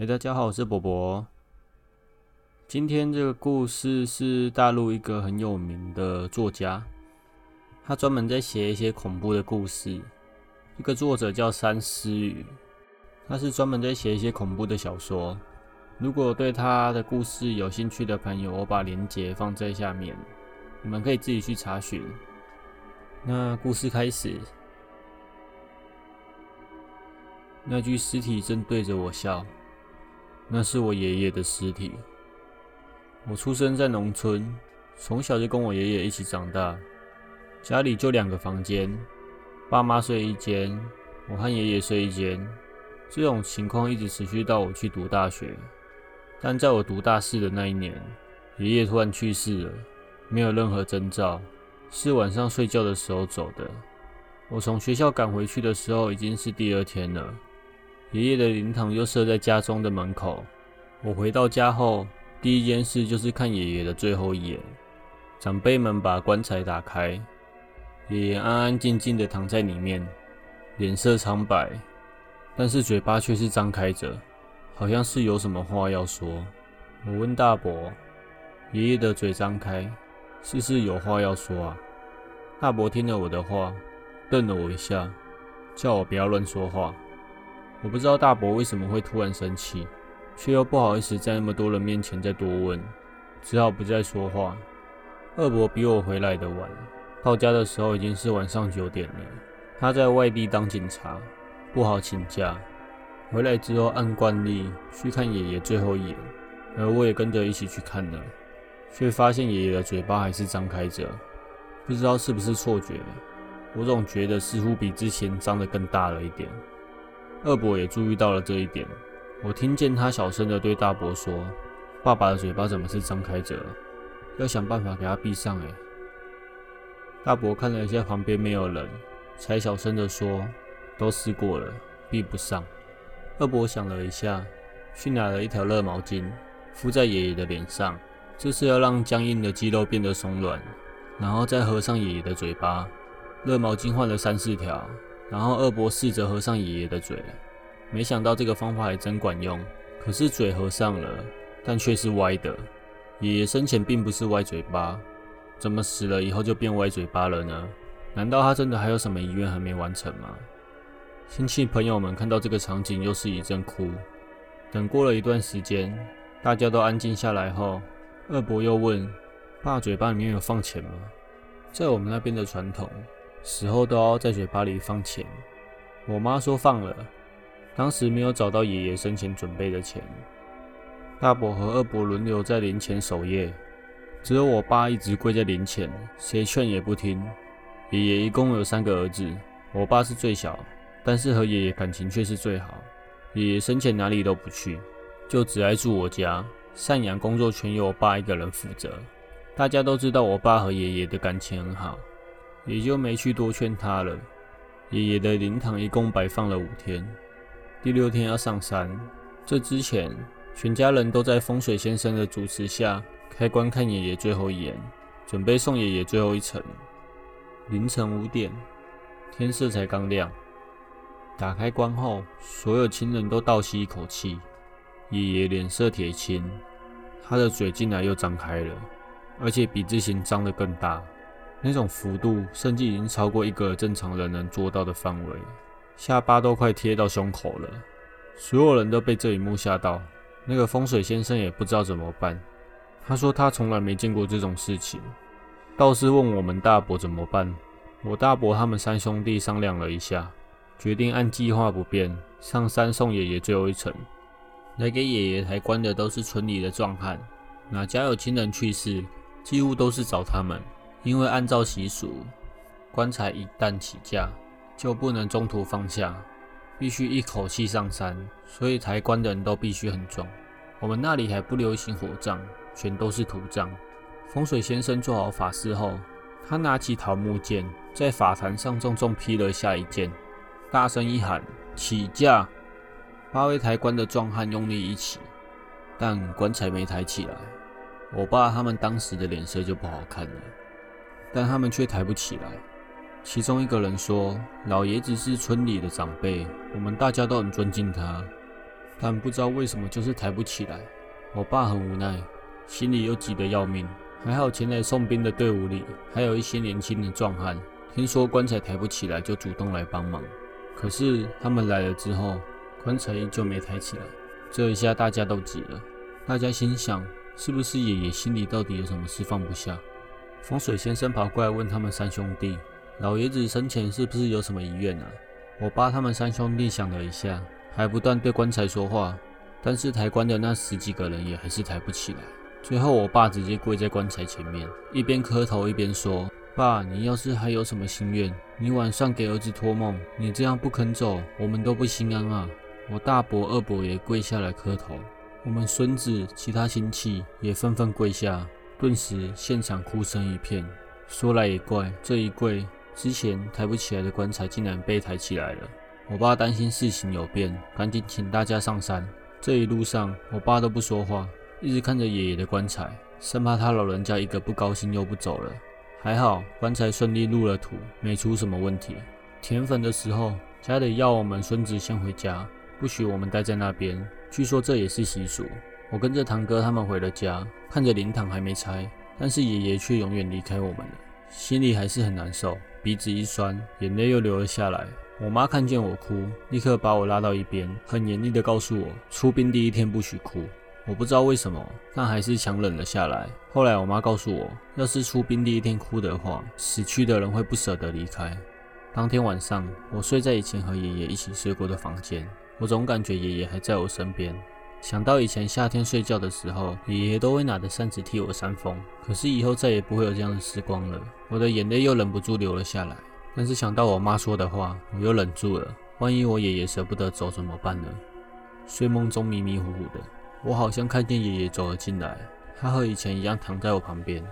哎，大家好，我是伯伯。今天这个故事是大陆一个很有名的作家，他专门在写一些恐怖的故事。这个作者叫山思雨，他是专门在写一些恐怖的小说。如果对他的故事有兴趣的朋友，我把链接放在下面，你们可以自己去查询。那故事开始，那具尸体正对着我笑。那是我爷爷的尸体。我出生在农村，从小就跟我爷爷一起长大。家里就两个房间，爸妈睡一间，我和爷爷睡一间。这种情况一直持续到我去读大学。但在我读大四的那一年，爷爷突然去世了，没有任何征兆，是晚上睡觉的时候走的。我从学校赶回去的时候，已经是第二天了。爷爷的灵堂就设在家中的门口。我回到家后，第一件事就是看爷爷的最后一眼。长辈们把棺材打开，爷爷安安静静地躺在里面，脸色苍白，但是嘴巴却是张开着，好像是有什么话要说。我问大伯：“爷爷的嘴张开，是不是有话要说啊？”大伯听了我的话，瞪了我一下，叫我不要乱说话。我不知道大伯为什么会突然生气，却又不好意思在那么多人面前再多问，只好不再说话。二伯比我回来的晚，到家的时候已经是晚上九点了。他在外地当警察，不好请假。回来之后按惯例去看爷爷最后一眼，而我也跟着一起去看了，却发现爷爷的嘴巴还是张开着，不知道是不是错觉，我总觉得似乎比之前张得更大了一点。二伯也注意到了这一点，我听见他小声地对大伯说：“爸爸的嘴巴怎么是张开着？要想办法给他闭上。”哎，大伯看了一下旁边没有人，才小声地说：“都试过了，闭不上。”二伯想了一下，去拿了一条热毛巾敷在爷爷的脸上，这是要让僵硬的肌肉变得松软，然后再合上爷爷的嘴巴。热毛巾换了三四条。然后二伯试着合上爷爷的嘴，没想到这个方法还真管用。可是嘴合上了，但却是歪的。爷爷生前并不是歪嘴巴，怎么死了以后就变歪嘴巴了呢？难道他真的还有什么遗愿还没完成吗？亲戚朋友们看到这个场景，又是一阵哭。等过了一段时间，大家都安静下来后，二伯又问：“爸嘴巴里面有放钱吗？”在我们那边的传统。死后都要在嘴巴里放钱。我妈说放了，当时没有找到爷爷生前准备的钱。大伯和二伯轮流在灵前守夜，只有我爸一直跪在灵前，谁劝也不听。爷爷一共有三个儿子，我爸是最小，但是和爷爷感情却是最好。爷爷生前哪里都不去，就只爱住我家，赡养工作全由我爸一个人负责。大家都知道我爸和爷爷的感情很好。也就没去多劝他了。爷爷的灵堂一共摆放了五天，第六天要上山。这之前，全家人都在风水先生的主持下开棺看爷爷最后一眼，准备送爷爷最后一程。凌晨五点，天色才刚亮。打开棺后，所有亲人都倒吸一口气。爷爷脸色铁青，他的嘴竟然又张开了，而且比之前张得更大。那种幅度甚至已经超过一个正常人能做到的范围，下巴都快贴到胸口了。所有人都被这一幕吓到，那个风水先生也不知道怎么办。他说他从来没见过这种事情，倒是问我们大伯怎么办。我大伯他们三兄弟商量了一下，决定按计划不变，上山送爷爷最后一程。来给爷爷抬棺的都是村里的壮汉，哪家有亲人去世，几乎都是找他们。因为按照习俗，棺材一旦起架，就不能中途放下，必须一口气上山，所以抬棺的人都必须很壮。我们那里还不流行火葬，全都是土葬。风水先生做好法事后，他拿起桃木剑，在法坛上重重劈了下一剑，大声一喊：“起驾！”八位抬棺的壮汉用力一起，但棺材没抬起来。我爸他们当时的脸色就不好看了。但他们却抬不起来。其中一个人说：“老爷子是村里的长辈，我们大家都很尊敬他。但不知道为什么就是抬不起来。我爸很无奈，心里又急得要命。还好前来送殡的队伍里还有一些年轻的壮汉，听说棺材抬不起来就主动来帮忙。可是他们来了之后，棺材依旧没抬起来。这一下大家都急了，大家心想是不是爷爷心里到底有什么事放不下？风水先生跑过来问他们三兄弟：“老爷子生前是不是有什么遗愿啊？”我爸他们三兄弟想了一下，还不断对棺材说话，但是抬棺的那十几个人也还是抬不起来。最后，我爸直接跪在棺材前面，一边磕头一边说：“爸，你要是还有什么心愿，你晚上给儿子托梦。你这样不肯走，我们都不心安啊。”我大伯、二伯也跪下来磕头，我们孙子、其他亲戚也纷纷跪下，顿时现场哭声一片。说来也怪，这一跪，之前抬不起来的棺材竟然被抬起来了。我爸担心事情有变，赶紧请大家上山。这一路上，我爸都不说话。一直看着爷爷的棺材，生怕他老人家一个不高兴又不走了。还好棺材顺利入了土，没出什么问题。填坟的时候，家里要我们孙子先回家，不许我们待在那边。据说这也是习俗。我跟着堂哥他们回了家，看着灵堂还没拆，但是爷爷却永远离开我们了，心里还是很难受，鼻子一酸，眼泪又流了下来。我妈看见我哭，立刻把我拉到一边，很严厉地告诉我，出殡第一天不许哭。我不知道为什么，但还是强忍了下来。后来我妈告诉我，要是出殡第一天哭的话，死去的人会不舍得离开。当天晚上，我睡在以前和爷爷一起睡过的房间，我总感觉爷爷还在我身边。想到以前夏天睡觉的时候，爷爷都会拿着扇子替我扇风。可是以后再也不会有这样的时光了，我的眼泪又忍不住流了下来。但是想到我妈说的话，我又忍住了。万一我爷爷舍不得走怎么办呢？睡梦中迷迷糊糊的。我好像看见爷爷走了进来，他和以前一样躺在我旁边，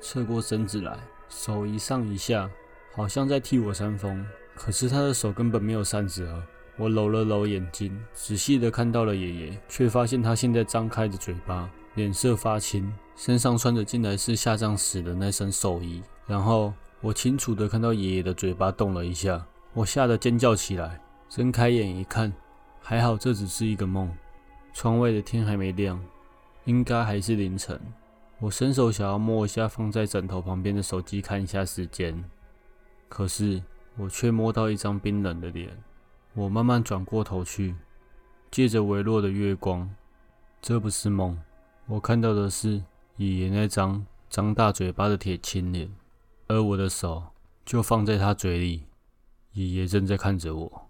侧过身子来，手一上一下，好像在替我扇风。可是他的手根本没有扇子啊！我揉了揉眼睛，仔细的看到了爷爷，却发现他现在张开着嘴巴，脸色发青，身上穿着进来是下葬时的那身寿衣。然后我清楚的看到爷爷的嘴巴动了一下，我吓得尖叫起来，睁开眼一看，还好这只是一个梦。窗外的天还没亮，应该还是凌晨。我伸手想要摸一下放在枕头旁边的手机，看一下时间，可是我却摸到一张冰冷的脸。我慢慢转过头去，借着微弱的月光，这不是梦，我看到的是爷爷那张张大嘴巴的铁青脸，而我的手就放在他嘴里，爷爷正在看着我。